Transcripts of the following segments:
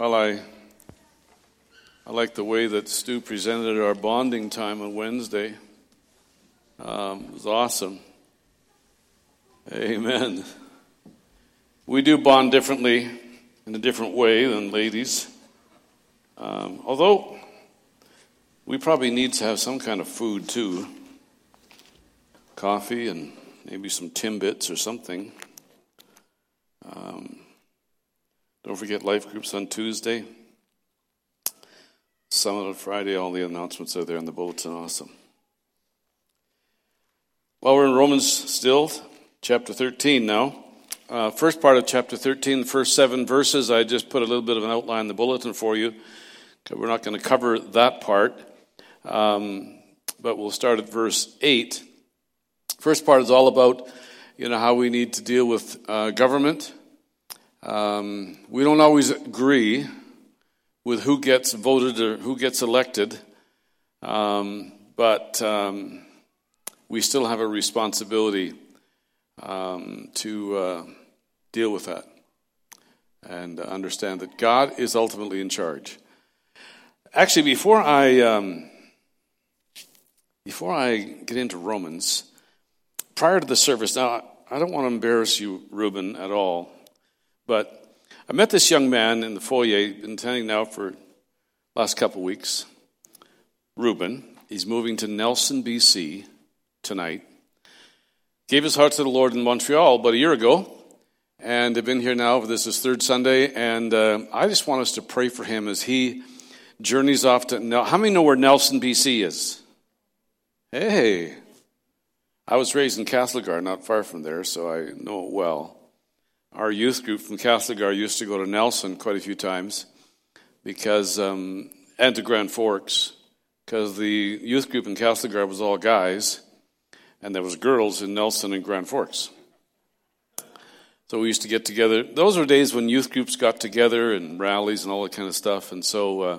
Well, I I like the way that Stu presented our bonding time on Wednesday. Um, it was awesome. Amen. We do bond differently in a different way than ladies. Um, although we probably need to have some kind of food too coffee and maybe some Timbits or something. Um, don't forget life groups on Tuesday. Summit on Friday. All the announcements are there in the bulletin. Awesome. Well, we're in Romans still, chapter 13 now. Uh, first part of chapter 13, the first seven verses, I just put a little bit of an outline in the bulletin for you. We're not going to cover that part, um, but we'll start at verse 8. First part is all about, you know, how we need to deal with uh, government. Um, we don't always agree with who gets voted or who gets elected, um, but um, we still have a responsibility um, to uh, deal with that and understand that God is ultimately in charge. Actually, before I um, before I get into Romans, prior to the service, now I don't want to embarrass you, Reuben, at all, but I met this young man in the foyer, been attending now for last couple weeks. Reuben, he's moving to Nelson, BC tonight. Gave his heart to the Lord in Montreal about a year ago, and have been here now. This is third Sunday, and uh, I just want us to pray for him as he journeys off to. Now, how many know where Nelson, BC is? Hey, I was raised in Castlegar, not far from there, so I know it well. Our youth group from Castlegar used to go to Nelson quite a few times because, um, and to Grand Forks, because the youth group in Castlegar was all guys, and there was girls in Nelson and Grand Forks. So we used to get together. Those were days when youth groups got together and rallies and all that kind of stuff. And so, uh,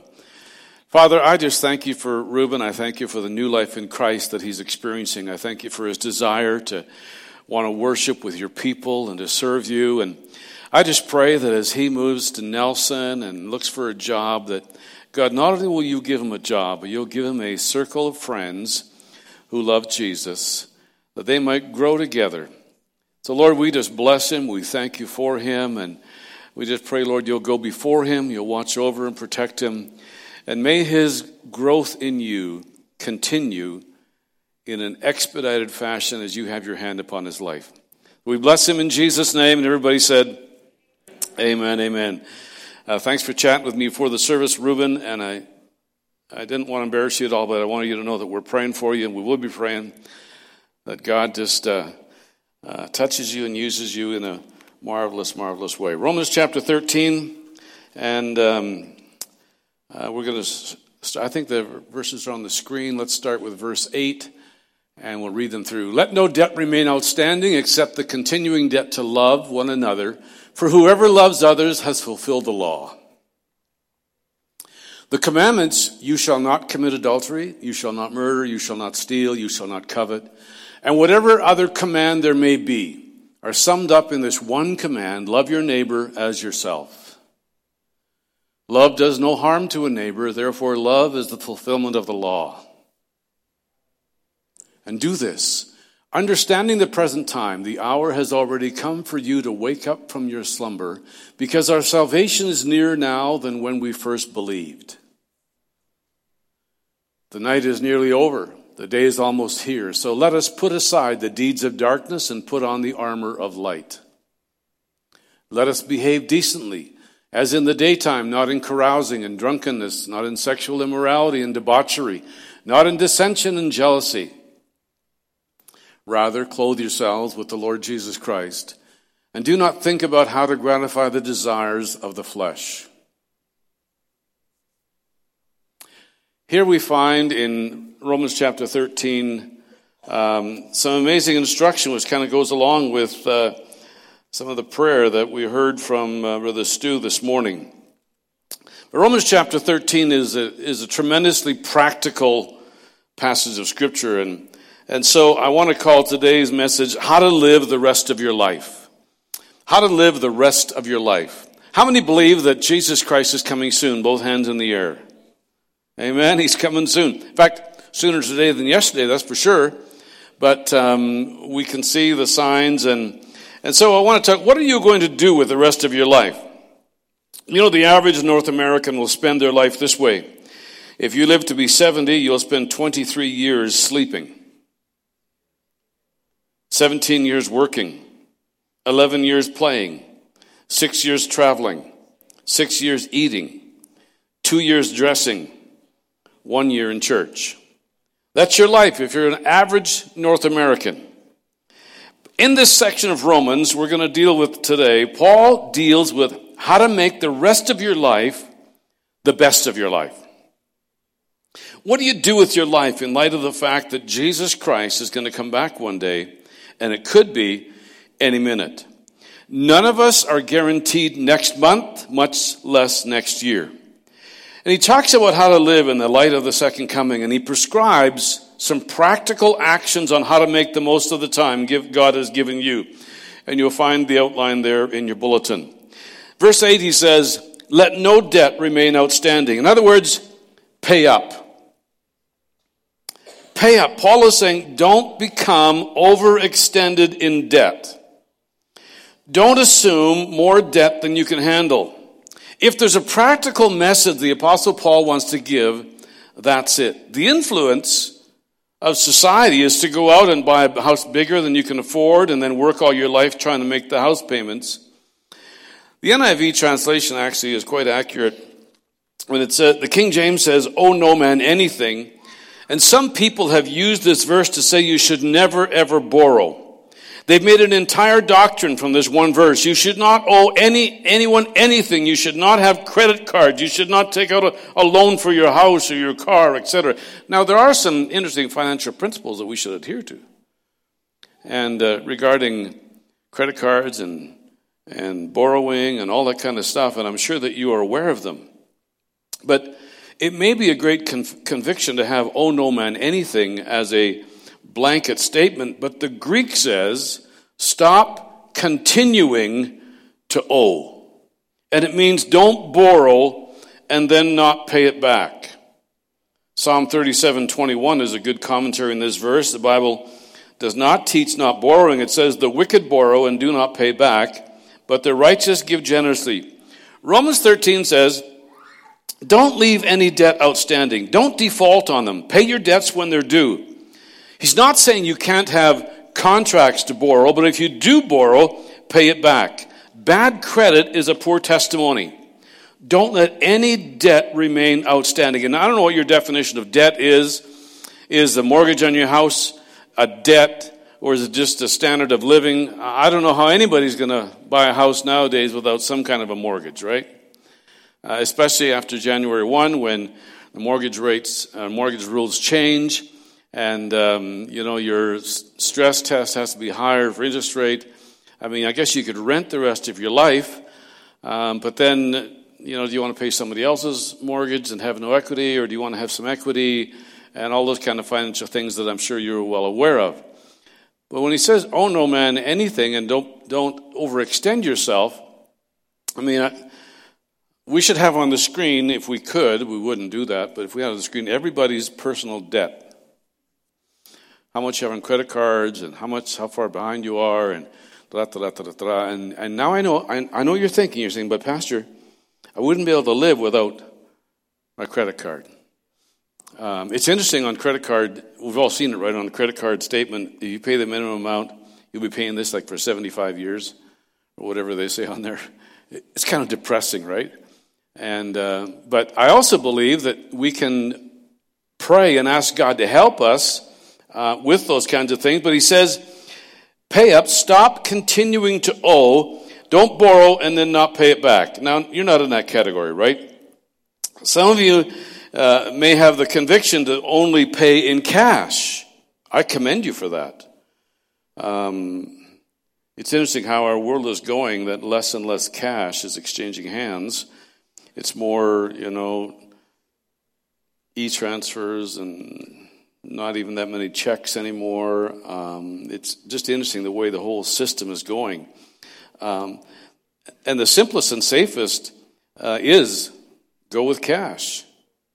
Father, I just thank you for Reuben. I thank you for the new life in Christ that he's experiencing. I thank you for his desire to want to worship with your people and to serve you. And I just pray that as he moves to Nelson and looks for a job, that God, not only will you give him a job, but you'll give him a circle of friends who love Jesus, that they might grow together. So, Lord, we just bless him. We thank you for him. And we just pray, Lord, you'll go before him, you'll watch over and protect him. And may his growth in you continue in an expedited fashion as you have your hand upon his life. We bless him in Jesus' name. And everybody said, Amen, amen. Uh, thanks for chatting with me before the service, Reuben. And I, I didn't want to embarrass you at all, but I wanted you to know that we're praying for you and we will be praying that God just uh, uh, touches you and uses you in a marvelous, marvelous way. Romans chapter 13. And um, uh, we're going to, I think the verses are on the screen. Let's start with verse 8 and we'll read them through. Let no debt remain outstanding except the continuing debt to love one another, for whoever loves others has fulfilled the law. The commandments you shall not commit adultery, you shall not murder, you shall not steal, you shall not covet, and whatever other command there may be are summed up in this one command love your neighbor as yourself. Love does no harm to a neighbor, therefore, love is the fulfillment of the law. And do this, understanding the present time, the hour has already come for you to wake up from your slumber, because our salvation is nearer now than when we first believed. The night is nearly over, the day is almost here, so let us put aside the deeds of darkness and put on the armor of light. Let us behave decently as in the daytime, not in carousing and drunkenness, not in sexual immorality and debauchery, not in dissension and jealousy. Rather, clothe yourselves with the Lord Jesus Christ, and do not think about how to gratify the desires of the flesh. Here we find in Romans chapter 13 um, some amazing instruction which kind of goes along with. Uh, some of the prayer that we heard from uh, Brother Stu this morning. But Romans chapter 13 is a, is a tremendously practical passage of Scripture. And, and so I want to call today's message How to Live the Rest of Your Life. How to Live the Rest of Your Life. How many believe that Jesus Christ is coming soon? Both hands in the air. Amen. He's coming soon. In fact, sooner today than yesterday, that's for sure. But um, we can see the signs, and and so I want to talk. What are you going to do with the rest of your life? You know, the average North American will spend their life this way. If you live to be 70, you'll spend 23 years sleeping, 17 years working, 11 years playing, six years traveling, six years eating, two years dressing, one year in church. That's your life if you're an average North American. In this section of Romans we're going to deal with today, Paul deals with how to make the rest of your life the best of your life. What do you do with your life in light of the fact that Jesus Christ is going to come back one day, and it could be any minute? None of us are guaranteed next month, much less next year. And he talks about how to live in the light of the second coming, and he prescribes some practical actions on how to make the most of the time God has given you. And you'll find the outline there in your bulletin. Verse 8, he says, Let no debt remain outstanding. In other words, pay up. Pay up. Paul is saying, don't become overextended in debt. Don't assume more debt than you can handle. If there's a practical message the Apostle Paul wants to give, that's it. The influence of society is to go out and buy a house bigger than you can afford and then work all your life trying to make the house payments. The NIV translation actually is quite accurate when it says, the King James says, owe no man anything. And some people have used this verse to say you should never ever borrow. They've made an entire doctrine from this one verse. You should not owe any, anyone anything. You should not have credit cards. You should not take out a, a loan for your house or your car, etc. Now, there are some interesting financial principles that we should adhere to. And uh, regarding credit cards and, and borrowing and all that kind of stuff, and I'm sure that you are aware of them. But it may be a great conviction to have owe no man anything as a blanket statement, but the Greek says, stop continuing to owe. And it means don't borrow and then not pay it back. Psalm 37 21 is a good commentary in this verse. The Bible does not teach not borrowing. It says, The wicked borrow and do not pay back, but the righteous give generously. Romans 13 says, Don't leave any debt outstanding. Don't default on them. Pay your debts when they're due. He's not saying you can't have contracts to borrow, but if you do borrow, pay it back. Bad credit is a poor testimony. Don't let any debt remain outstanding. And I don't know what your definition of debt is. Is the mortgage on your house a debt, or is it just a standard of living? I don't know how anybody's going to buy a house nowadays without some kind of a mortgage, right? Uh, especially after January 1 when the mortgage rates, uh, mortgage rules change and um, you know your stress test has to be higher for interest rate. I mean, I guess you could rent the rest of your life, um, but then you know, do you want to pay somebody else's mortgage and have no equity, or do you want to have some equity, and all those kind of financial things that I'm sure you're well aware of. But when he says, "Oh no, man, anything," and don't don't overextend yourself, I mean. I, we should have on the screen, if we could, we wouldn't do that, but if we had on the screen everybody's personal debt how much you have on credit cards and how much how far behind you are and da, da, da, da, da, and and now I know I, I know you're thinking you're saying, but Pastor, I wouldn't be able to live without my credit card. Um, it's interesting on credit card. We've all seen it right on the credit card statement. If you pay the minimum amount, you'll be paying this like for 75 years or whatever they say on there. It's kind of depressing, right? And uh, but I also believe that we can pray and ask God to help us uh, with those kinds of things. But he says, pay up, stop continuing to owe, don't borrow and then not pay it back. Now, you're not in that category, right? Some of you uh, may have the conviction to only pay in cash. I commend you for that. Um, it's interesting how our world is going that less and less cash is exchanging hands. It's more, you know, e transfers and not even that many checks anymore. Um, it's just interesting the way the whole system is going. Um, And the simplest and safest uh, is go with cash.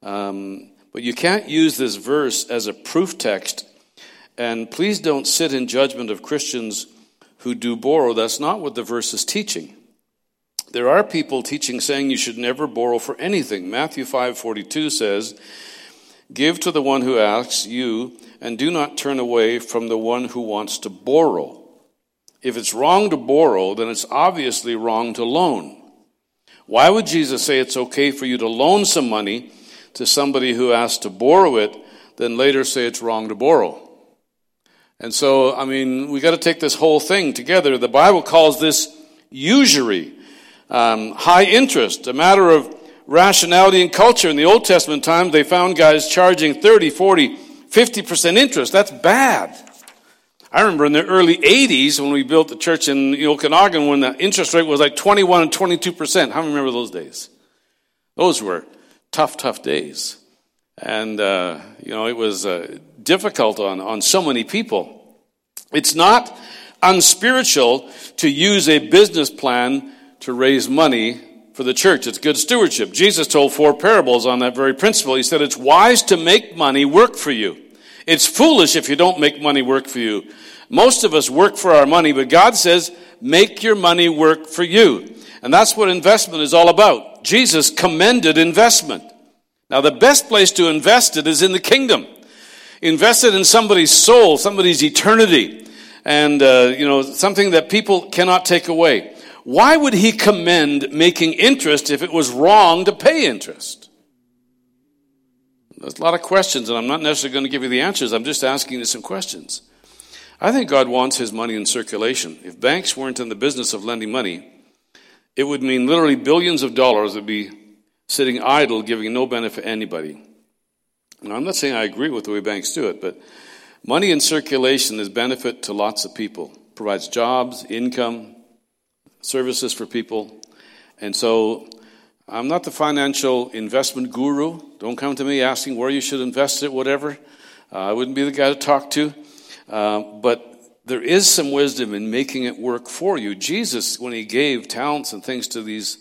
Um, but you can't use this verse as a proof text. And please don't sit in judgment of Christians who do borrow. That's not what the verse is teaching. There are people teaching saying you should never borrow for anything. Matthew 5:42 says, "Give to the one who asks you, and do not turn away from the one who wants to borrow." If it's wrong to borrow, then it's obviously wrong to loan. Why would Jesus say it's okay for you to loan some money to somebody who asks to borrow it, then later say it's wrong to borrow? And so, I mean, we got to take this whole thing together. The Bible calls this usury, um, high interest, a matter of rationality and culture. In the Old Testament times, they found guys charging 30, 40, 50% interest. That's bad. I remember in the early 80s when we built the church in Okanagan when the interest rate was like 21 and 22%. How remember those days? Those were tough, tough days. And, uh, you know, it was uh, difficult on, on so many people. It's not unspiritual to use a business plan to raise money for the church. It's good stewardship. Jesus told four parables on that very principle. He said, It's wise to make money work for you. It's foolish if you don't make money work for you. Most of us work for our money, but God says, make your money work for you. And that's what investment is all about. Jesus commended investment. Now, the best place to invest it is in the kingdom. Invest it in somebody's soul, somebody's eternity, and, uh, you know, something that people cannot take away. Why would he commend making interest if it was wrong to pay interest? There's a lot of questions, and I'm not necessarily going to give you the answers. I'm just asking you some questions. I think God wants his money in circulation. If banks weren't in the business of lending money, it would mean literally billions of dollars would be sitting idle, giving no benefit to anybody. Now, I'm not saying I agree with the way banks do it, but money in circulation is benefit to lots of people. provides jobs, income, services for people. And so I'm not the financial investment guru. Don't come to me asking where you should invest it, whatever. Uh, I wouldn't be the guy to talk to. Uh, but there is some wisdom in making it work for you. Jesus, when he gave talents and things to these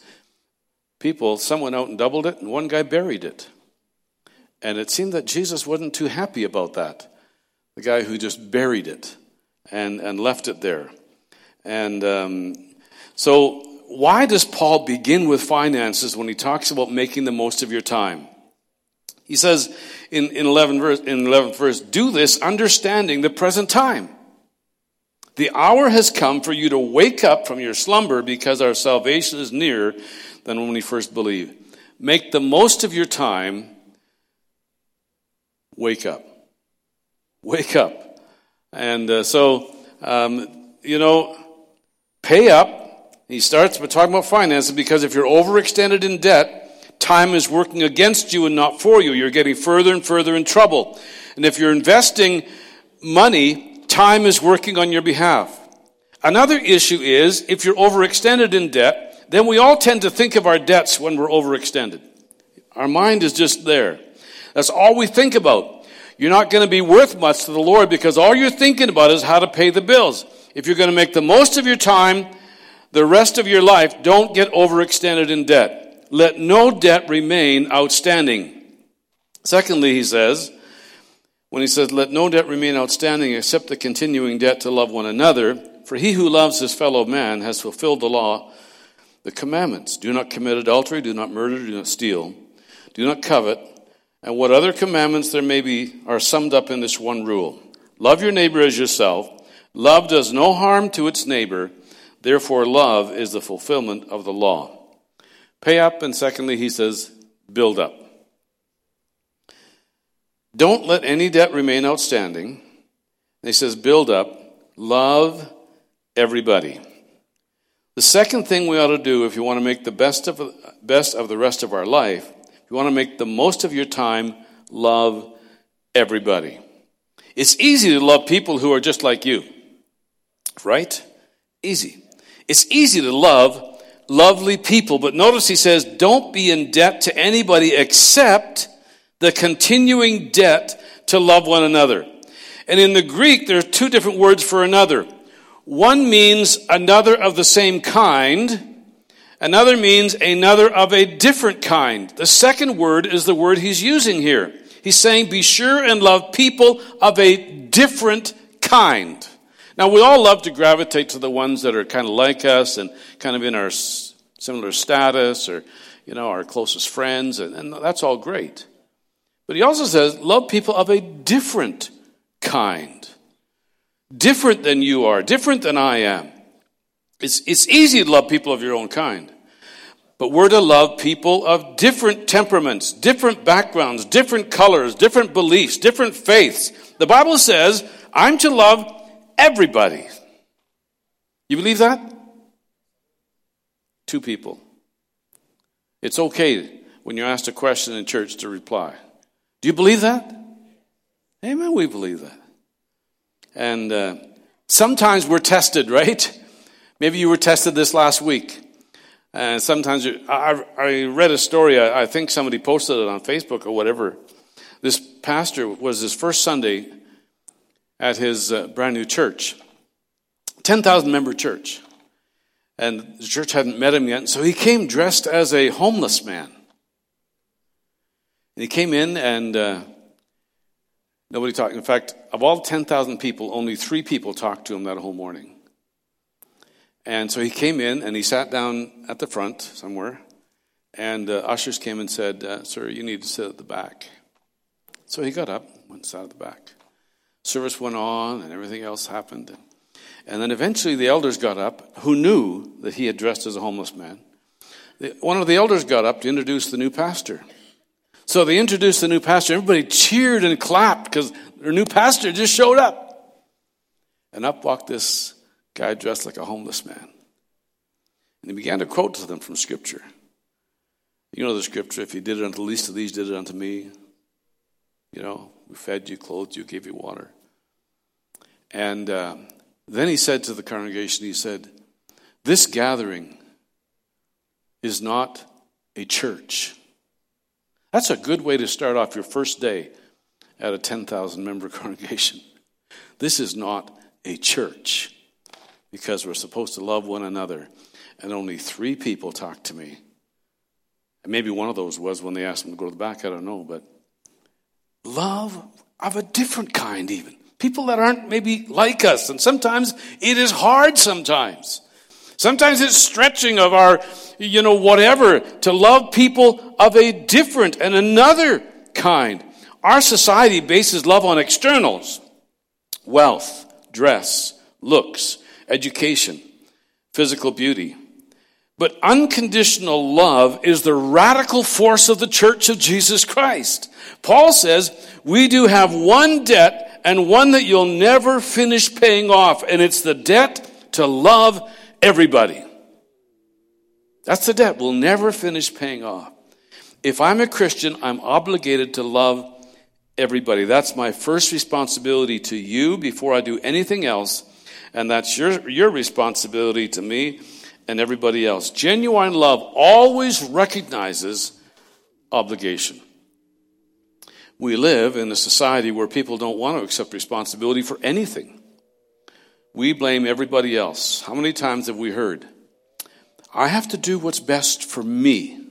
people, some went out and doubled it, and one guy buried it. And it seemed that Jesus wasn't too happy about that. The guy who just buried it and, and left it there. And um, so, why does Paul begin with finances when he talks about making the most of your time? He says in, in 11 verse, in 11th verse, do this understanding the present time. The hour has come for you to wake up from your slumber because our salvation is nearer than when we first believed. Make the most of your time. Wake up. Wake up. And uh, so, um, you know, pay up. He starts by talking about finances because if you're overextended in debt, time is working against you and not for you. You're getting further and further in trouble. And if you're investing money, time is working on your behalf. Another issue is if you're overextended in debt, then we all tend to think of our debts when we're overextended. Our mind is just there. That's all we think about. You're not going to be worth much to the Lord because all you're thinking about is how to pay the bills. If you're going to make the most of your time, the rest of your life, don't get overextended in debt let no debt remain outstanding. Secondly, he says, when he says, let no debt remain outstanding except the continuing debt to love one another, for he who loves his fellow man has fulfilled the law, the commandments. Do not commit adultery, do not murder, do not steal, do not covet, and what other commandments there may be are summed up in this one rule. Love your neighbor as yourself. Love does no harm to its neighbor. Therefore, love is the fulfillment of the law. Pay up, and secondly, he says, build up. Don't let any debt remain outstanding. And he says, build up. Love everybody. The second thing we ought to do if you want to make the best of, best of the rest of our life, if you want to make the most of your time, love everybody. It's easy to love people who are just like you, right? Easy. It's easy to love lovely people. But notice he says, don't be in debt to anybody except the continuing debt to love one another. And in the Greek, there are two different words for another. One means another of the same kind, Another means another of a different kind. The second word is the word he's using here. He's saying, be sure and love people of a different kind. Now, we all love to gravitate to the ones that are kind of like us and kind of in our similar status or, you know, our closest friends, and, and that's all great. But he also says, love people of a different kind. Different than you are, different than I am. It's, it's easy to love people of your own kind. But we're to love people of different temperaments, different backgrounds, different colors, different beliefs, different faiths. The Bible says, I'm to love everybody. You believe that? Two people. It's okay when you're asked a question in church to reply. Do you believe that? Amen. We believe that. And uh, sometimes we're tested, right? Maybe you were tested this last week. And sometimes I, I, read a story, I, I think somebody posted it on Facebook or whatever. This pastor was his first Sunday at his uh, brand new church, 10,000 member church. And the church hadn't met him yet, so he came dressed as a homeless man. And he came in and uh, nobody talked. In fact, of all 10,000 people, only three people talked to him that whole morning. And so he came in and he sat down at the front somewhere. And uh, ushers came and said, uh, Sir, you need to sit at the back. So he got up, went sat at the back. Service went on and everything else happened. And then eventually the elders got up who knew that he had dressed as a homeless man. One of the elders got up to introduce the new pastor. So they introduced the new pastor. Everybody cheered and clapped because their new pastor just showed up. And up walked this guy dressed like a homeless man. And he began to quote to them from Scripture. You know the Scripture, if you did it unto the least of these, did it unto me. You know, we fed you, clothed you, gave you water. And uh, then he said to the congregation, he said, This gathering is not a church. That's a good way to start off your first day at a 10,000 member congregation. This is not a church because we're supposed to love one another. And only three people talked to me. And maybe one of those was when they asked them to go to the back, I don't know. But love of a different kind, even. People that aren't maybe like us. And sometimes it is hard sometimes. Sometimes it's stretching of our, you know, whatever, to love people of a different and another kind. Our society bases love on externals wealth, dress, looks, education, physical beauty. But unconditional love is the radical force of the church of Jesus Christ. Paul says, we do have one debt and one that you'll never finish paying off, and it's the debt to love everybody. That's the debt we'll never finish paying off. If I'm a Christian, I'm obligated to love everybody. That's my first responsibility to you before I do anything else and that's your, your responsibility to me and everybody else. Genuine love always recognizes obligation. We live in a society where people don't want to accept responsibility for anything. We blame everybody else. How many times have we heard, I have to do what's best for me?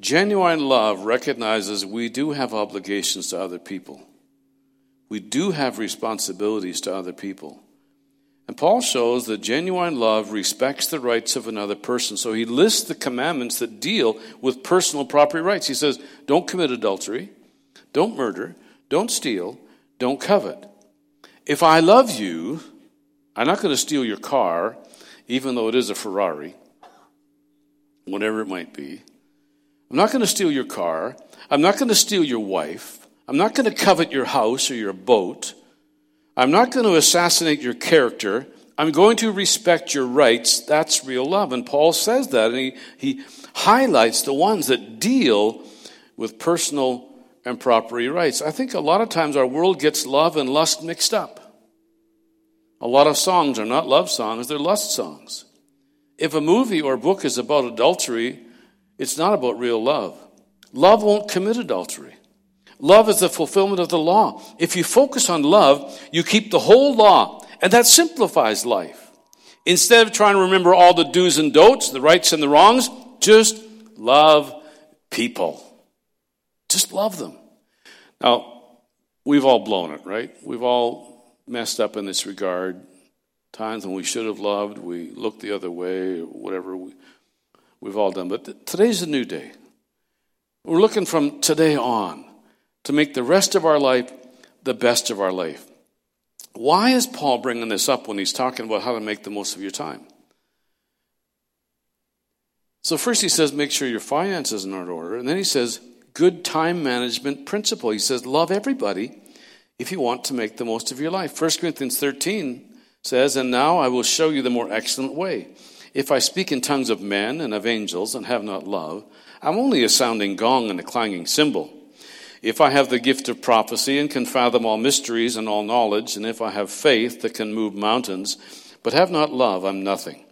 Genuine love recognizes we do have obligations to other people we do have responsibilities to other people. And Paul shows that genuine love respects the rights of another person. So he lists the commandments that deal with personal property rights. He says, don't commit adultery, don't murder, don't steal, don't covet. If I love you, I'm not going to steal your car, even though it is a Ferrari, whatever it might be. I'm not going to steal your car. I'm not going to steal your wife. I'm not going to covet your house or your boat. I'm not going to assassinate your character. I'm going to respect your rights. That's real love. And Paul says that, and he, he highlights the ones that deal with personal and property rights. I think a lot of times our world gets love and lust mixed up. A lot of songs are not love songs, they're lust songs. If a movie or book is about adultery, it's not about real love. Love won't commit adultery. Love is the fulfillment of the law. If you focus on love, you keep the whole law, and that simplifies life. Instead of trying to remember all the do's and don'ts, the rights and the wrongs, just love people. Just love them. Now, we've all blown it, right? We've all messed up in this regard. Times when we should have loved, we looked the other way, whatever we, we've all done. But today's a new day. We're looking from today on to make the rest of our life the best of our life. Why is Paul bringing this up when he's talking about how to make the most of your time? So, first he says, make sure your finances are in order. And then he says, good time management principle. He says, love everybody if you want to make the most of your life. 1 Corinthians 13 says, And now I will show you the more excellent way. If I speak in tongues of men and of angels and have not love, I'm only a sounding gong and a clanging cymbal. If I have the gift of prophecy and can fathom all mysteries and all knowledge, and if I have faith that can move mountains, but have not love, I'm nothing.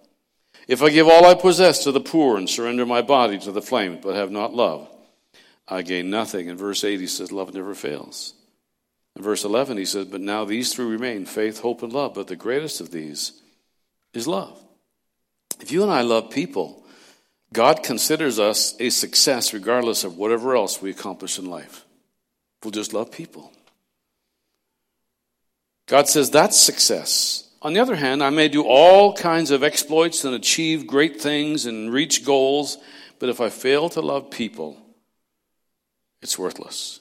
If I give all I possess to the poor and surrender my body to the flames, but have not love, I gain nothing. In verse 8, he says, Love never fails. In verse 11, he says, But now these three remain faith, hope, and love. But the greatest of these is love. If you and I love people, God considers us a success regardless of whatever else we accomplish in life. We'll just love people. God says that's success. On the other hand, I may do all kinds of exploits and achieve great things and reach goals, but if I fail to love people, it's worthless.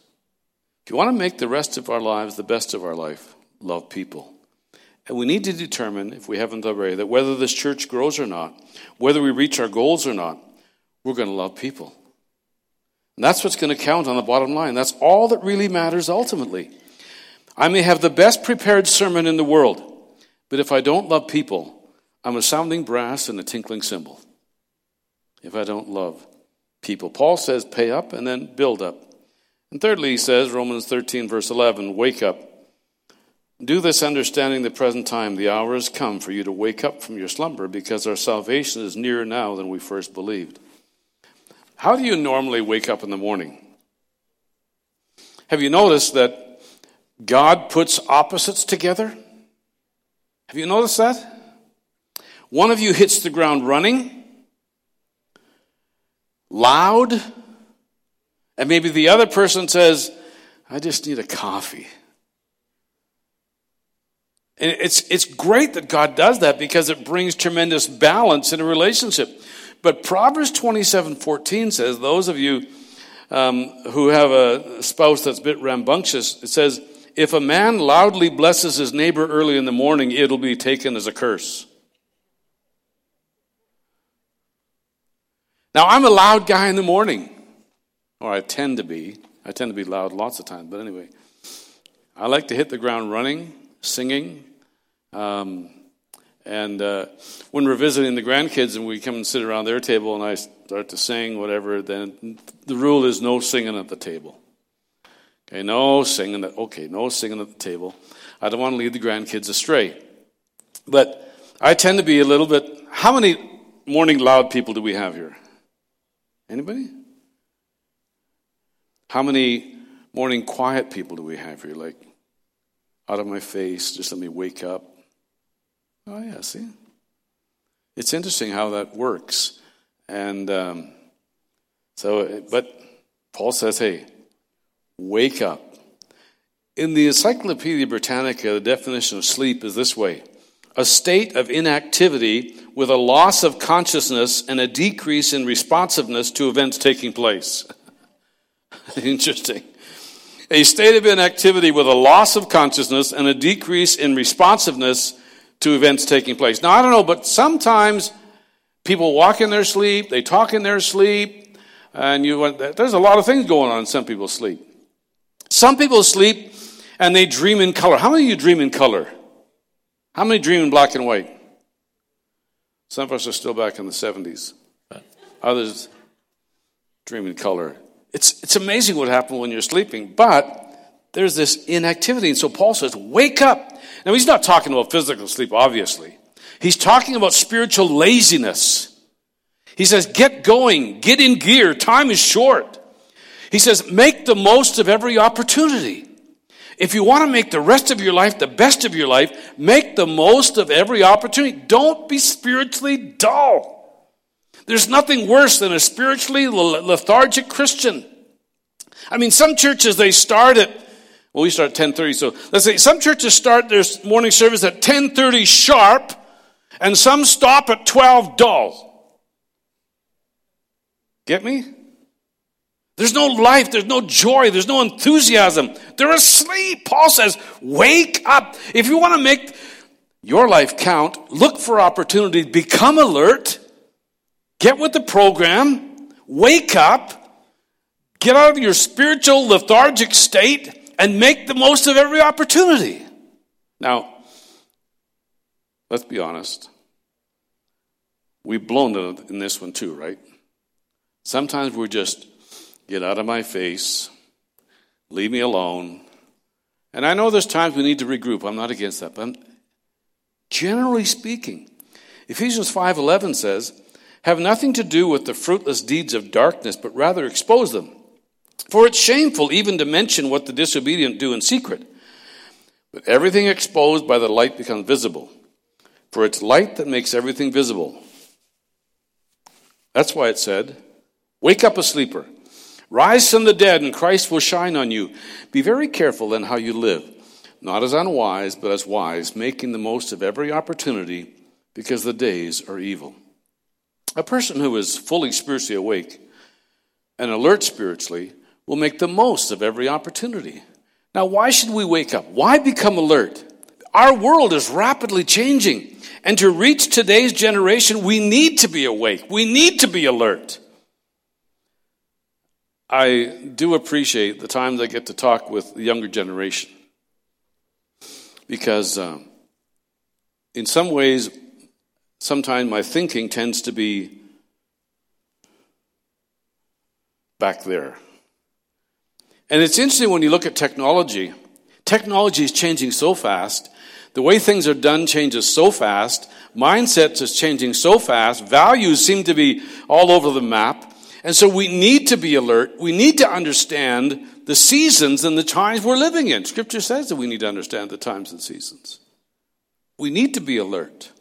If you want to make the rest of our lives the best of our life, love people. And we need to determine, if we haven't already, that whether this church grows or not, whether we reach our goals or not, we're going to love people. And that's what's going to count on the bottom line. That's all that really matters ultimately. I may have the best prepared sermon in the world, but if I don't love people, I'm a sounding brass and a tinkling cymbal. If I don't love people. Paul says, pay up and then build up. And thirdly, he says, Romans 13, verse 11, wake up. Do this understanding the present time. The hour has come for you to wake up from your slumber because our salvation is nearer now than we first believed. How do you normally wake up in the morning? Have you noticed that God puts opposites together? Have you noticed that? One of you hits the ground running, loud, and maybe the other person says, I just need a coffee. And it's, it's great that God does that because it brings tremendous balance in a relationship. But Proverbs 27 14 says, those of you um, who have a spouse that's a bit rambunctious, it says, if a man loudly blesses his neighbor early in the morning, it'll be taken as a curse. Now, I'm a loud guy in the morning, or I tend to be. I tend to be loud lots of times, but anyway. I like to hit the ground running, singing. Um, and uh, when we're visiting the grandkids and we come and sit around their table and I start to sing, whatever, then the rule is no singing at the table. Okay, no singing. At, okay, no singing at the table. I don't want to lead the grandkids astray. But I tend to be a little bit. How many morning loud people do we have here? Anybody? How many morning quiet people do we have here? Like, out of my face, just let me wake up. Oh, yeah, see? It's interesting how that works. And um, so, but Paul says, hey, wake up. In the Encyclopedia Britannica, the definition of sleep is this way a state of inactivity with a loss of consciousness and a decrease in responsiveness to events taking place. Interesting. A state of inactivity with a loss of consciousness and a decrease in responsiveness to events taking place. Now, I don't know, but sometimes people walk in their sleep, they talk in their sleep, and you, there's a lot of things going on in some people's sleep. Some people sleep and they dream in color. How many of you dream in color? How many dream in black and white? Some of us are still back in the 70s. Others dream in color. It's, it's amazing what happens when you're sleeping, but there's this inactivity. And so Paul says, wake up. Now, he's not talking about physical sleep, obviously. He's talking about spiritual laziness. He says, get going, get in gear. Time is short. He says, make the most of every opportunity. If you want to make the rest of your life the best of your life, make the most of every opportunity. Don't be spiritually dull. There's nothing worse than a spiritually lethargic Christian. I mean, some churches, they start at, well, we start at 10.30, so let's say some churches start their morning service at 10.30 sharp, and some stop at 12 dull. Get me? There's no life, there's no joy, there's no enthusiasm. They're asleep. Paul says, wake up. If you want to make your life count, look for opportunity, become alert, Get with the program, wake up, get out of your spiritual lethargic state, and make the most of every opportunity. Now, let's be honest. We've blown it in this one too, right? Sometimes we're just, get out of my face, leave me alone. And I know there's times we need to regroup. I'm not against that. But generally speaking, Ephesians 5.11 says, have nothing to do with the fruitless deeds of darkness, but rather expose them. For it's shameful even to mention what the disobedient do in secret. But everything exposed by the light becomes visible. For it's light that makes everything visible. That's why it said, Wake up a sleeper. Rise from the dead, and Christ will shine on you. Be very careful then how you live, not as unwise, but as wise, making the most of every opportunity, because the days are evil. A person who is fully spiritually awake and alert spiritually will make the most of every opportunity. Now, why should we wake up? Why become alert? Our world is rapidly changing. And to reach today's generation, we need to be awake. We need to be alert. I do appreciate the times I get to talk with the younger generation because, um, in some ways, sometimes my thinking tends to be back there. And it's interesting when you look at technology. Technology is changing so fast. The way things are done changes so fast. Mindsets is changing so fast. Values seem to be all over the map. And so we need to be alert. We need to understand the seasons and the times we're living in. Scripture says that we need to understand the times and seasons. We need to be alert.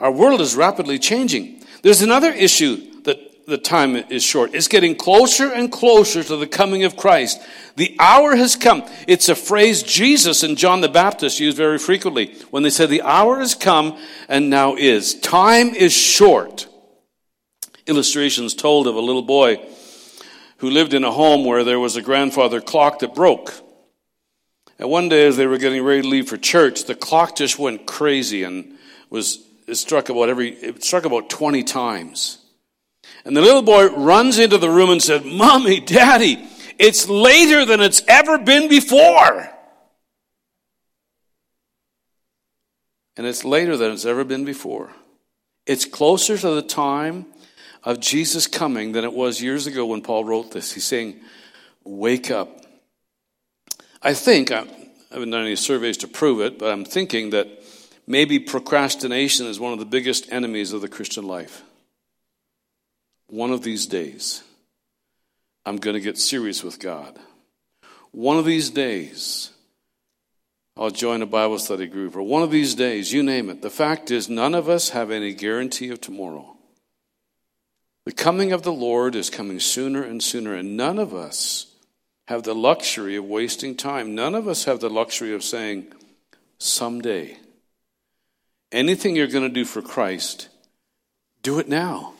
Our world is rapidly changing. There's another issue the time is short. It's getting closer and closer to the coming of Christ. The hour has come. It's a phrase Jesus and John the Baptist used very frequently when they said, The hour has come and now is. Time is short. Illustrations told of a little boy who lived in a home where there was a grandfather clock that broke. And one day, as they were getting ready to leave for church, the clock just went crazy and was struck about every, it struck about 20 times. And the little boy runs into the room and said, Mommy, Daddy, it's later than it's ever been before. And it's later than it's ever been before. It's closer to the time of Jesus coming than it was years ago when Paul wrote this. He's saying, Wake up. I think, I haven't done any surveys to prove it, but I'm thinking that Maybe procrastination is one of the biggest enemies of the Christian life. One of these days, I'm going to get serious with God. One of these days, I'll join a Bible study group, or one of these days, you name it. The fact is, none of us have any guarantee of tomorrow. The coming of the Lord is coming sooner and sooner, and none of us have the luxury of wasting time. None of us have the luxury of saying, someday. Anything you're going to do for Christ, do it now.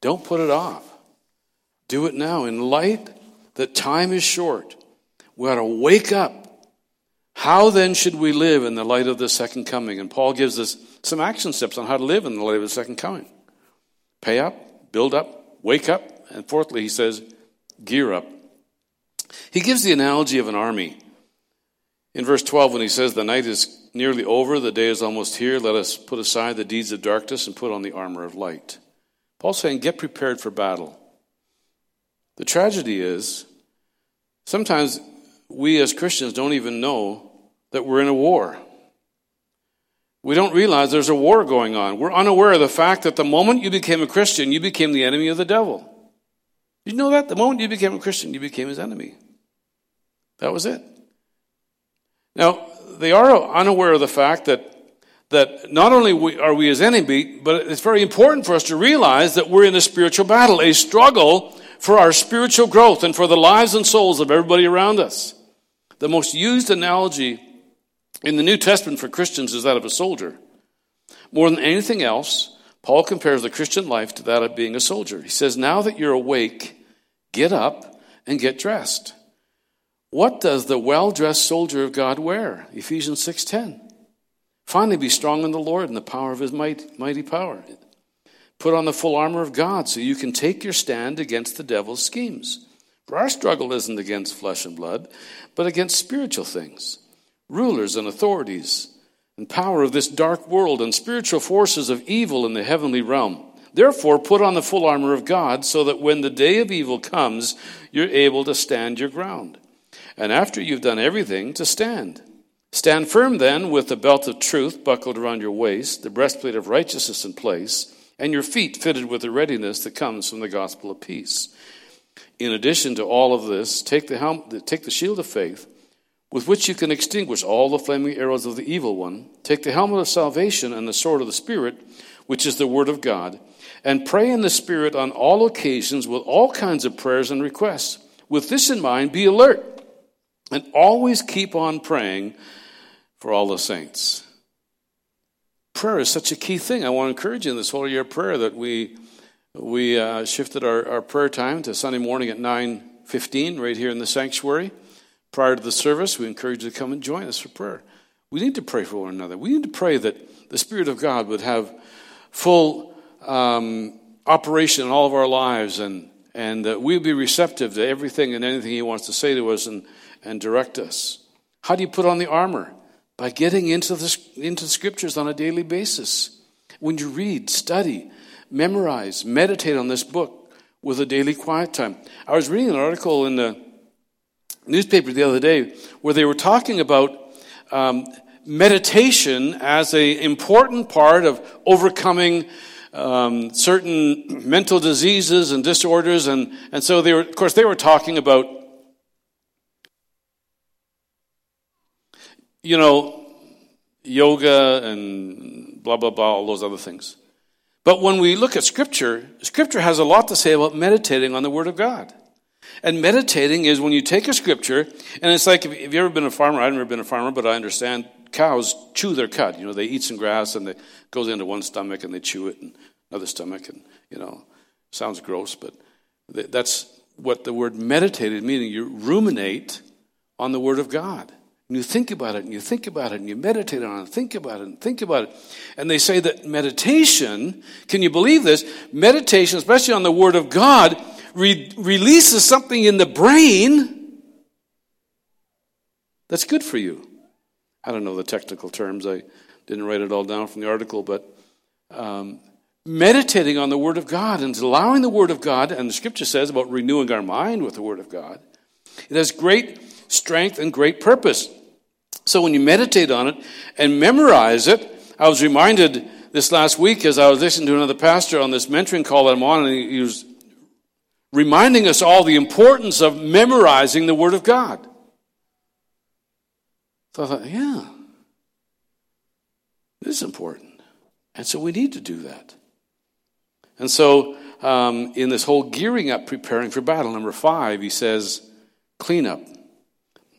Don't put it off. Do it now. In light that time is short, we ought to wake up. How then should we live in the light of the second coming? And Paul gives us some action steps on how to live in the light of the second coming. Pay up, build up, wake up, and fourthly, he says, gear up. He gives the analogy of an army. In verse 12, when he says, The night is nearly over, the day is almost here, let us put aside the deeds of darkness and put on the armor of light. Paul's saying, Get prepared for battle. The tragedy is, sometimes we as Christians don't even know that we're in a war. We don't realize there's a war going on. We're unaware of the fact that the moment you became a Christian, you became the enemy of the devil. Did you know that? The moment you became a Christian, you became his enemy. That was it. Now, they are unaware of the fact that, that not only are we his enemy, but it's very important for us to realize that we're in a spiritual battle, a struggle for our spiritual growth and for the lives and souls of everybody around us. The most used analogy in the New Testament for Christians is that of a soldier. More than anything else, Paul compares the Christian life to that of being a soldier. He says, Now that you're awake, get up and get dressed. What does the well-dressed soldier of God wear? Ephesians 6:10. Finally be strong in the Lord and the power of his might, mighty power. Put on the full armor of God so you can take your stand against the devil's schemes. For our struggle isn't against flesh and blood, but against spiritual things, rulers and authorities, and power of this dark world and spiritual forces of evil in the heavenly realm. Therefore, put on the full armor of God so that when the day of evil comes, you're able to stand your ground and after you've done everything, to stand. Stand firm then with the belt of truth buckled around your waist, the breastplate of righteousness in place, and your feet fitted with the readiness that comes from the gospel of peace. In addition to all of this, take the, helm, take the shield of faith, with which you can extinguish all the flaming arrows of the evil one. Take the helmet of salvation and the sword of the Spirit, which is the word of God, and pray in the Spirit on all occasions with all kinds of prayers and requests. With this in mind, be alert and always keep on praying for all the saints. Prayer is such a key thing. I want to encourage you in this whole year of prayer that we we uh, shifted our, our prayer time to Sunday morning at 9.15 right here in the sanctuary. Prior to the service, we encourage you to come and join us for prayer. We need to pray for one another. We need to pray that the Spirit of God would have full um, operation in all of our lives and, and that we would be receptive to everything and anything He wants to say to us and and direct us. How do you put on the armor? By getting into the, into the scriptures on a daily basis. When you read, study, memorize, meditate on this book with a daily quiet time. I was reading an article in the newspaper the other day where they were talking about um, meditation as an important part of overcoming um, certain mental diseases and disorders. And, and so they were, of course, they were talking about you know, yoga and blah, blah, blah, all those other things. But when we look at Scripture, Scripture has a lot to say about meditating on the Word of God. And meditating is when you take a Scripture, and it's like, if you've ever been a farmer, I've never been a farmer, but I understand cows chew their cud. You know, they eat some grass and it goes into one stomach and they chew it and another stomach, and, you know, sounds gross, but that's what the word meditated meaning. You ruminate on the Word of God. And you think about it and you think about it and you meditate on it and think about it and think about it. And they say that meditation, can you believe this? Meditation, especially on the Word of God, re- releases something in the brain that's good for you. I don't know the technical terms. I didn't write it all down from the article, but um, meditating on the Word of God and allowing the Word of God, and the Scripture says about renewing our mind with the Word of God, it has great strength and great purpose. So when you meditate on it and memorize it, I was reminded this last week as I was listening to another pastor on this mentoring call that I'm on, and he was reminding us all the importance of memorizing the Word of God. So I thought, yeah, this is important. And so we need to do that. And so, um, in this whole gearing up, preparing for battle, number five, he says, clean up.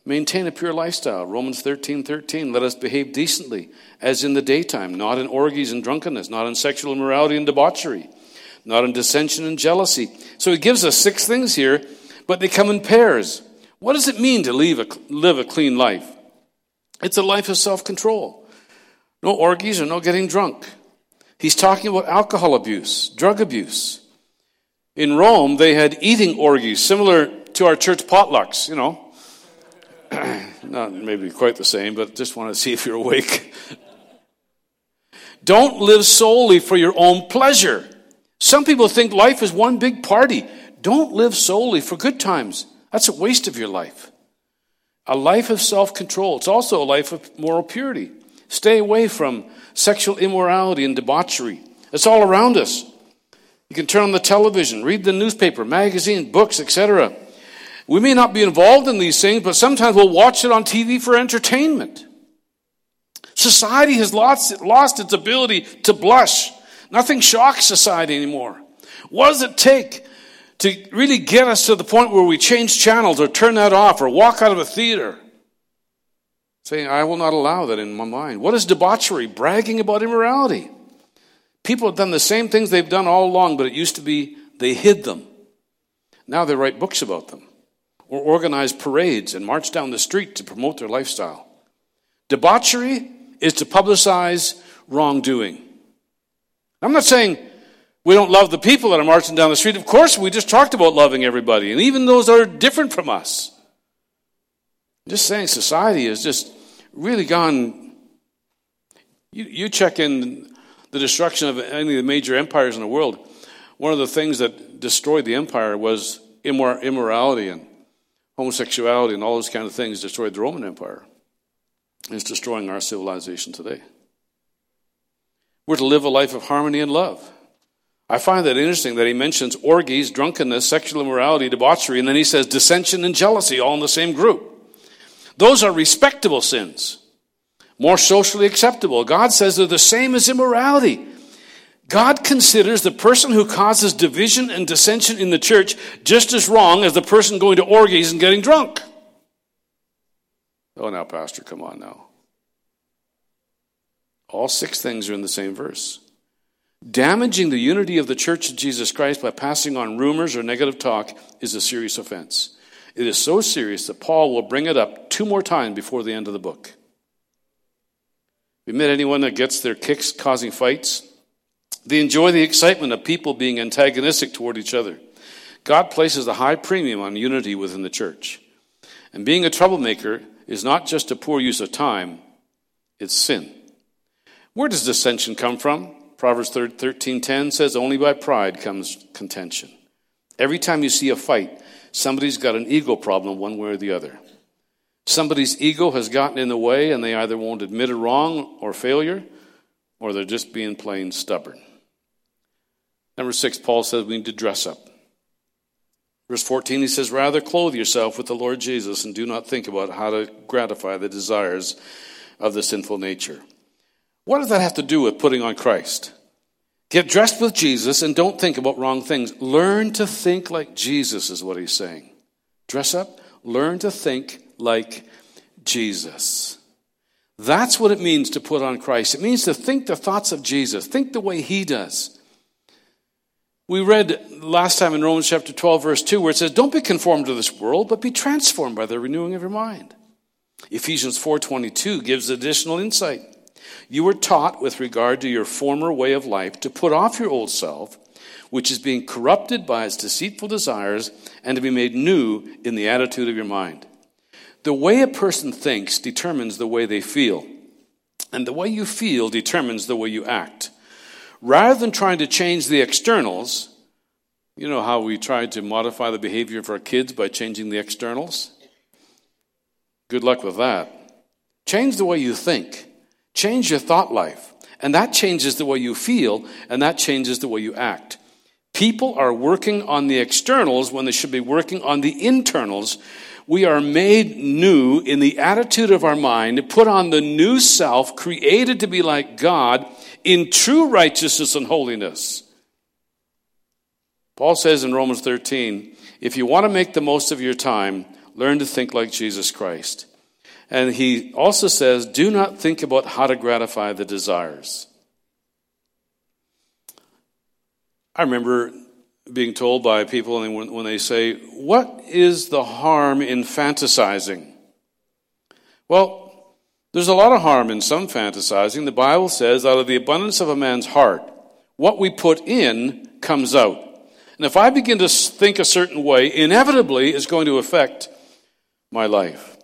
Maintain a pure lifestyle. Romans 13 13. Let us behave decently, as in the daytime, not in orgies and drunkenness, not in sexual immorality and debauchery, not in dissension and jealousy. So he gives us six things here, but they come in pairs. What does it mean to live a, live a clean life? It's a life of self control. No orgies or no getting drunk. He's talking about alcohol abuse, drug abuse. In Rome, they had eating orgies, similar to our church potlucks, you know. Not maybe quite the same, but just want to see if you're awake. Don't live solely for your own pleasure. Some people think life is one big party. Don't live solely for good times. That's a waste of your life. A life of self control. It's also a life of moral purity. Stay away from sexual immorality and debauchery. It's all around us. You can turn on the television, read the newspaper, magazine, books, etc. We may not be involved in these things, but sometimes we'll watch it on TV for entertainment. Society has lost, lost its ability to blush. Nothing shocks society anymore. What does it take to really get us to the point where we change channels or turn that off or walk out of a theater? Saying, I will not allow that in my mind. What is debauchery? Bragging about immorality. People have done the same things they've done all along, but it used to be they hid them. Now they write books about them or organize parades and march down the street to promote their lifestyle. Debauchery is to publicize wrongdoing. I'm not saying we don't love the people that are marching down the street. Of course, we just talked about loving everybody, and even those that are different from us. I'm just saying society has just really gone. You, you check in the destruction of any of the major empires in the world, one of the things that destroyed the empire was immor- immorality and homosexuality and all those kind of things destroyed the Roman Empire. It's destroying our civilization today. We're to live a life of harmony and love. I find that interesting that he mentions orgies, drunkenness, sexual immorality, debauchery, and then he says dissension and jealousy all in the same group. Those are respectable sins more socially acceptable. God says they're the same as immorality. God considers the person who causes division and dissension in the church just as wrong as the person going to orgies and getting drunk. Oh, now, Pastor, come on now. All six things are in the same verse. Damaging the unity of the church of Jesus Christ by passing on rumors or negative talk is a serious offense. It is so serious that Paul will bring it up two more times before the end of the book. We met anyone that gets their kicks causing fights? They enjoy the excitement of people being antagonistic toward each other. God places a high premium on unity within the church. And being a troublemaker is not just a poor use of time, it's sin. Where does dissension come from? Proverbs 13:10 says only by pride comes contention. Every time you see a fight, somebody's got an ego problem one way or the other. Somebody's ego has gotten in the way and they either won't admit a wrong or failure or they're just being plain stubborn. Number six, Paul says we need to dress up. Verse 14, he says, Rather clothe yourself with the Lord Jesus and do not think about how to gratify the desires of the sinful nature. What does that have to do with putting on Christ? Get dressed with Jesus and don't think about wrong things. Learn to think like Jesus, is what he's saying. Dress up, learn to think like Jesus. That's what it means to put on Christ. It means to think the thoughts of Jesus, think the way he does. We read last time in Romans chapter 12, verse 2, where it says, Don't be conformed to this world, but be transformed by the renewing of your mind. Ephesians 4:22 gives additional insight. You were taught with regard to your former way of life to put off your old self, which is being corrupted by its deceitful desires, and to be made new in the attitude of your mind. The way a person thinks determines the way they feel, and the way you feel determines the way you act. Rather than trying to change the externals, you know how we try to modify the behavior of our kids by changing the externals? Good luck with that. Change the way you think, change your thought life, and that changes the way you feel, and that changes the way you act. People are working on the externals when they should be working on the internals we are made new in the attitude of our mind, to put on the new self, created to be like God in true righteousness and holiness. Paul says in Romans 13, if you want to make the most of your time, learn to think like Jesus Christ. And he also says, do not think about how to gratify the desires. I remember being told by people when they say, What is the harm in fantasizing? Well, there's a lot of harm in some fantasizing. The Bible says, Out of the abundance of a man's heart, what we put in comes out. And if I begin to think a certain way, inevitably it's going to affect my life.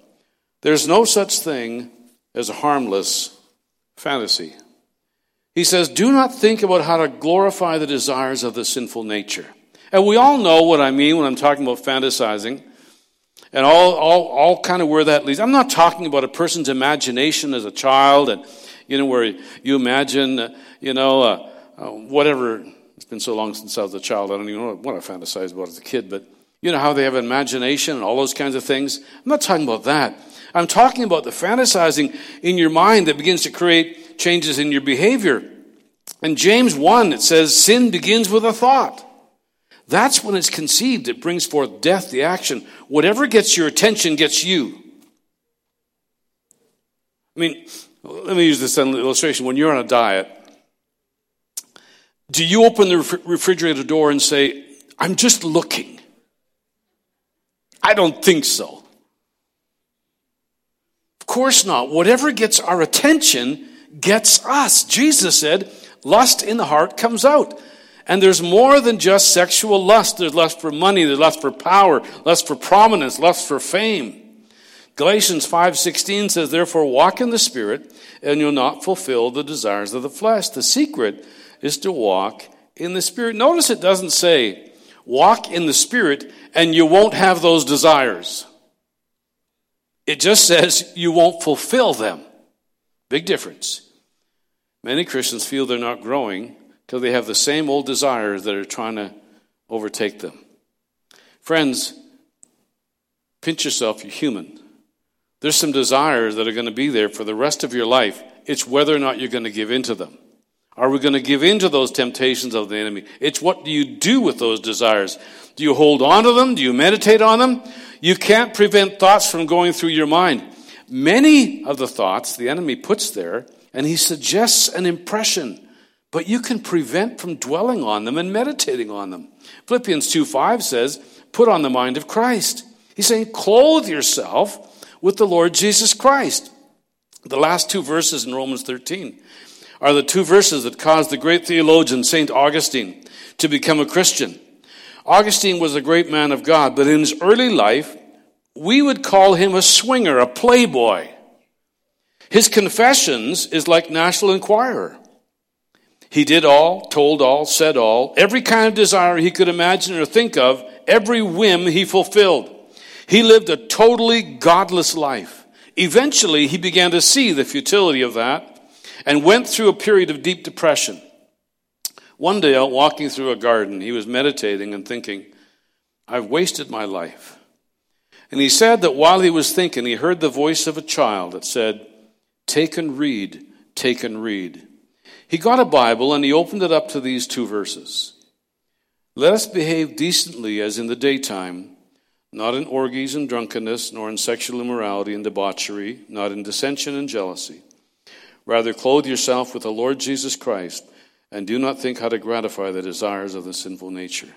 There's no such thing as a harmless fantasy. He says, Do not think about how to glorify the desires of the sinful nature. And we all know what I mean when I'm talking about fantasizing and all, all, all kind of where that leads. I'm not talking about a person's imagination as a child and, you know, where you imagine, uh, you know, uh, uh, whatever. It's been so long since I was a child, I don't even know what I fantasized about as a kid, but You know how they have imagination and all those kinds of things? I'm not talking about that. I'm talking about the fantasizing in your mind that begins to create changes in your behavior. In James 1, it says, sin begins with a thought. That's when it's conceived. It brings forth death, the action. Whatever gets your attention gets you. I mean, let me use this illustration. When you're on a diet, do you open the refrigerator door and say, I'm just looking? I don't think so. Of course not. Whatever gets our attention gets us. Jesus said, lust in the heart comes out. And there's more than just sexual lust. There's lust for money, there's lust for power, lust for prominence, lust for fame. Galatians 5:16 says, "Therefore walk in the spirit, and you'll not fulfill the desires of the flesh." The secret is to walk in the spirit. Notice it doesn't say, "Walk in the spirit and you won't have those desires." It just says you won't fulfill them. Big difference. Many Christians feel they're not growing because they have the same old desires that are trying to overtake them. Friends, pinch yourself, you're human. There's some desires that are going to be there for the rest of your life. It's whether or not you're going to give in to them. Are we going to give in to those temptations of the enemy? It's what do you do with those desires? Do you hold on to them? Do you meditate on them? You can't prevent thoughts from going through your mind. Many of the thoughts the enemy puts there, and he suggests an impression but you can prevent from dwelling on them and meditating on them. Philippians 2 5 says, Put on the mind of Christ. He's saying, Clothe yourself with the Lord Jesus Christ. The last two verses in Romans 13 are the two verses that caused the great theologian St. Augustine to become a Christian. Augustine was a great man of God, but in his early life, we would call him a swinger, a playboy. His confessions is like National Enquirer. He did all, told all, said all, every kind of desire he could imagine or think of, every whim he fulfilled. He lived a totally godless life. Eventually, he began to see the futility of that and went through a period of deep depression. One day, out walking through a garden, he was meditating and thinking, I've wasted my life. And he said that while he was thinking, he heard the voice of a child that said, Take and read, take and read. He got a Bible and he opened it up to these two verses. Let us behave decently as in the daytime, not in orgies and drunkenness, nor in sexual immorality and debauchery, not in dissension and jealousy. Rather, clothe yourself with the Lord Jesus Christ, and do not think how to gratify the desires of the sinful nature.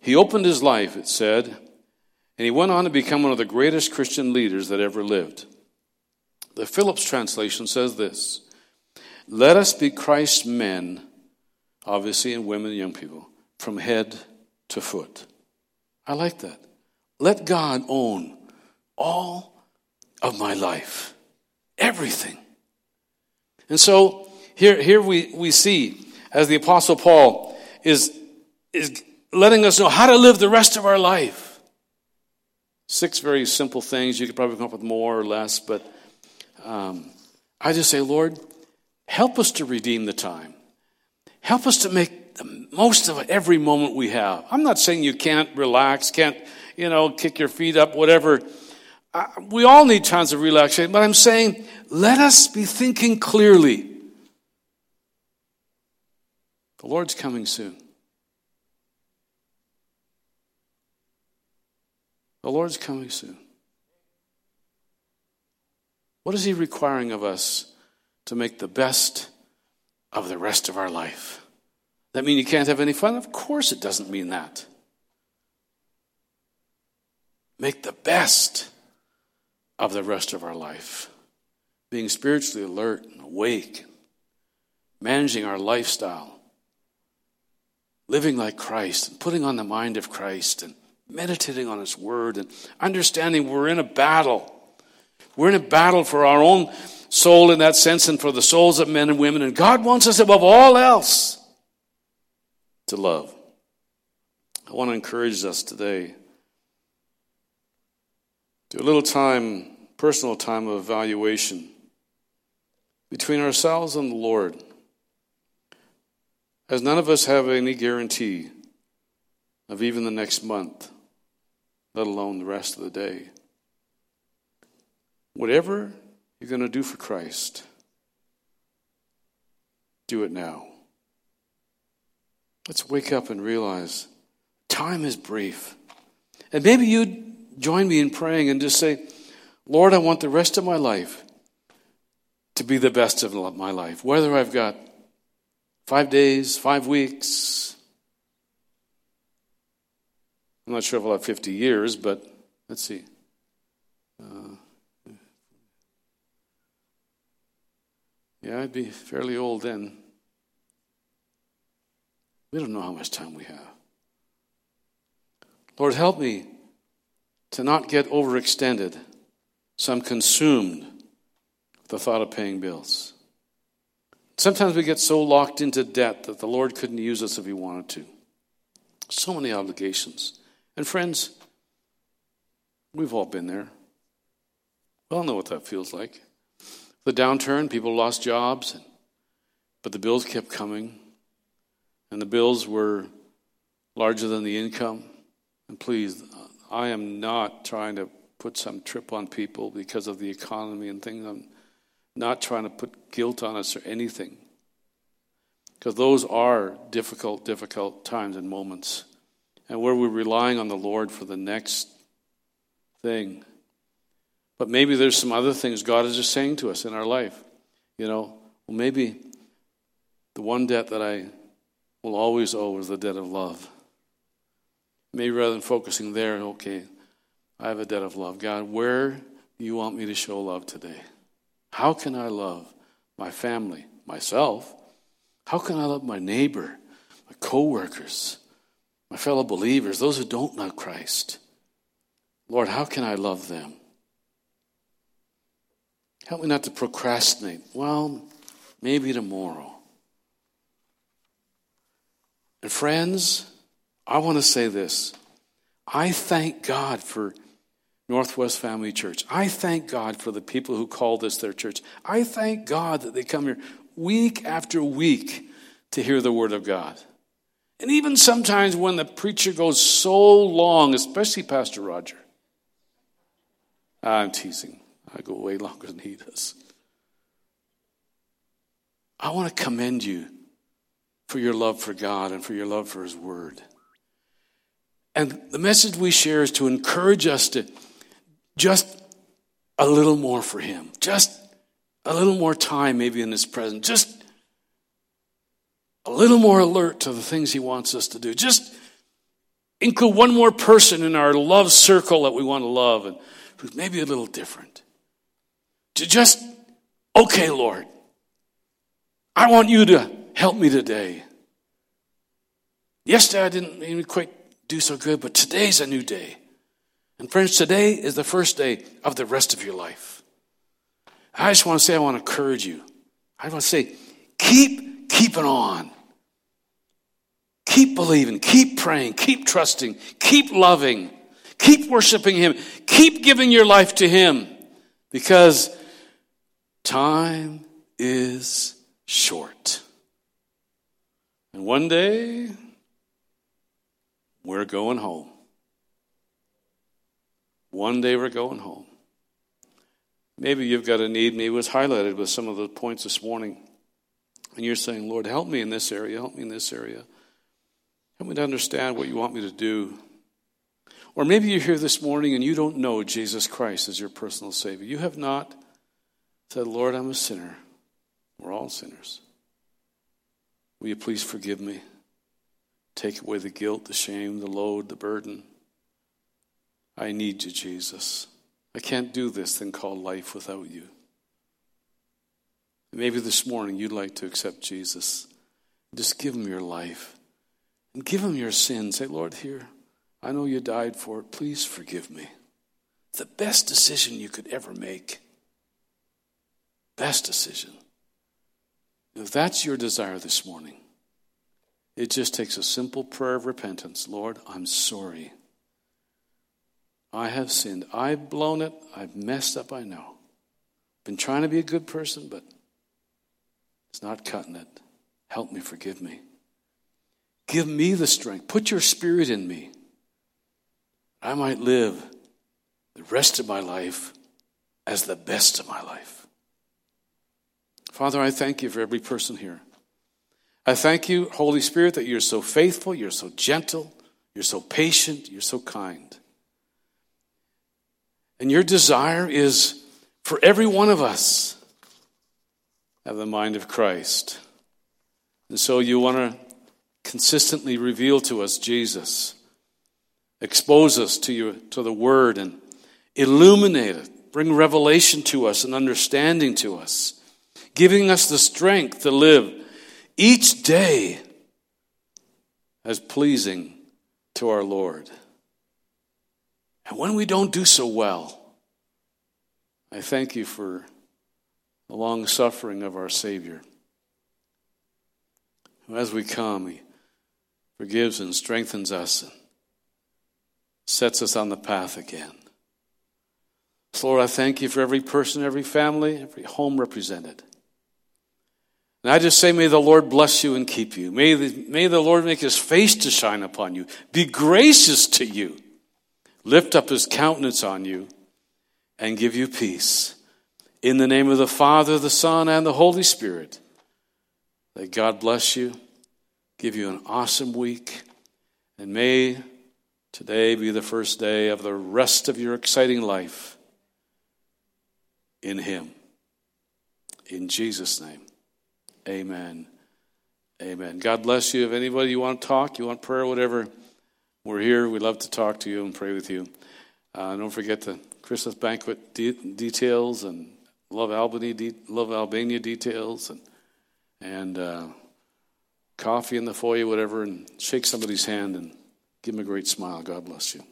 He opened his life, it said, and he went on to become one of the greatest Christian leaders that ever lived. The Phillips translation says this let us be Christ's men, obviously, and women and young people, from head to foot. I like that. Let God own all of my life, everything. And so here, here we, we see, as the Apostle Paul is, is letting us know how to live the rest of our life. Six very simple things. You could probably come up with more or less, but um, I just say, Lord, Help us to redeem the time. Help us to make the most of every moment we have. I'm not saying you can't relax, can't, you know, kick your feet up, whatever. Uh, we all need times of relaxation, but I'm saying let us be thinking clearly. The Lord's coming soon. The Lord's coming soon. What is He requiring of us to make the best of the rest of our life. That mean you can't have any fun? Of course it doesn't mean that. Make the best of the rest of our life. Being spiritually alert and awake, managing our lifestyle, living like Christ, and putting on the mind of Christ, and meditating on His Word, and understanding we're in a battle. We're in a battle for our own soul in that sense and for the souls of men and women. And God wants us above all else to love. I want to encourage us today to a little time, personal time of evaluation between ourselves and the Lord. As none of us have any guarantee of even the next month, let alone the rest of the day. Whatever you're going to do for Christ, do it now. Let's wake up and realize time is brief. And maybe you'd join me in praying and just say, Lord, I want the rest of my life to be the best of my life. Whether I've got five days, five weeks, I'm not sure if I'll have 50 years, but let's see. Yeah, I'd be fairly old then. We don't know how much time we have. Lord, help me to not get overextended so I'm consumed with the thought of paying bills. Sometimes we get so locked into debt that the Lord couldn't use us if He wanted to. So many obligations. And friends, we've all been there. We all know what that feels like. The downturn, people lost jobs, but the bills kept coming and the bills were larger than the income. And please, I am not trying to put some trip on people because of the economy and things. I'm not trying to put guilt on us or anything. Because those are difficult, difficult times and moments. And where we're relying on the Lord for the next thing. But maybe there's some other things God is just saying to us in our life. You know, well, maybe the one debt that I will always owe is the debt of love. Maybe rather than focusing there, okay, I have a debt of love. God, where do you want me to show love today? How can I love my family, myself? How can I love my neighbor, my coworkers, my fellow believers, those who don't know Christ? Lord, how can I love them? Help me not to procrastinate. Well, maybe tomorrow. And friends, I want to say this. I thank God for Northwest Family Church. I thank God for the people who call this their church. I thank God that they come here week after week to hear the Word of God. And even sometimes when the preacher goes so long, especially Pastor Roger, I'm teasing. I go way longer than he does. I want to commend you for your love for God and for your love for His Word. And the message we share is to encourage us to just a little more for Him, just a little more time maybe in His presence, just a little more alert to the things He wants us to do, just include one more person in our love circle that we want to love and who's maybe a little different. To just, okay, Lord, I want you to Help me today. Yesterday I didn't even quite do so good, but today's a new day. And friends, today is the first day of the rest of your life. I just want to say, I want to encourage you. I want to say, keep keeping on. Keep believing, keep praying, keep trusting, keep loving, keep worshiping Him, keep giving your life to Him because time is short. And one day, we're going home. One day we're going home. Maybe you've got a need, maybe it was highlighted with some of the points this morning. And you're saying, Lord, help me in this area, help me in this area. Help me to understand what you want me to do. Or maybe you're here this morning and you don't know Jesus Christ as your personal Savior. You have not said, Lord, I'm a sinner. We're all sinners. Will you please forgive me? Take away the guilt, the shame, the load, the burden. I need you, Jesus. I can't do this thing called life without you. Maybe this morning you'd like to accept Jesus. Just give him your life and give him your sins. Say, Lord, here, I know you died for it. Please forgive me. It's the best decision you could ever make. Best decision. If that's your desire this morning, it just takes a simple prayer of repentance. Lord, I'm sorry. I have sinned. I've blown it. I've messed up, I know. Been trying to be a good person, but it's not cutting it. Help me, forgive me. Give me the strength. Put your spirit in me. I might live the rest of my life as the best of my life. Father, I thank you for every person here. I thank you, Holy Spirit, that you're so faithful, you're so gentle, you're so patient, you're so kind. And your desire is for every one of us have the mind of Christ. And so you want to consistently reveal to us Jesus. Expose us to, you, to the Word and illuminate it. Bring revelation to us and understanding to us, giving us the strength to live each day as pleasing to our Lord. And when we don't do so well, I thank you for the long suffering of our Savior. who, As we come, He forgives and strengthens us and sets us on the path again. So Lord, I thank you for every person, every family, every home represented. And I just say, may the Lord bless you and keep you. May the, may the Lord make his face to shine upon you, be gracious to you, lift up his countenance on you, and give you peace. In the name of the Father, the Son, and the Holy Spirit, that God bless you, give you an awesome week, and may today be the first day of the rest of your exciting life in Him. In Jesus' name, amen. Amen. God bless you. If anybody you want to talk, you want prayer, whatever, we're here. We'd love to talk to you and pray with you. Uh, don't forget the Christmas banquet de- details and Love Albany, de- Love Albania details and and uh, coffee in the foyer, whatever, and shake somebody's hand and give them a great smile. God bless you.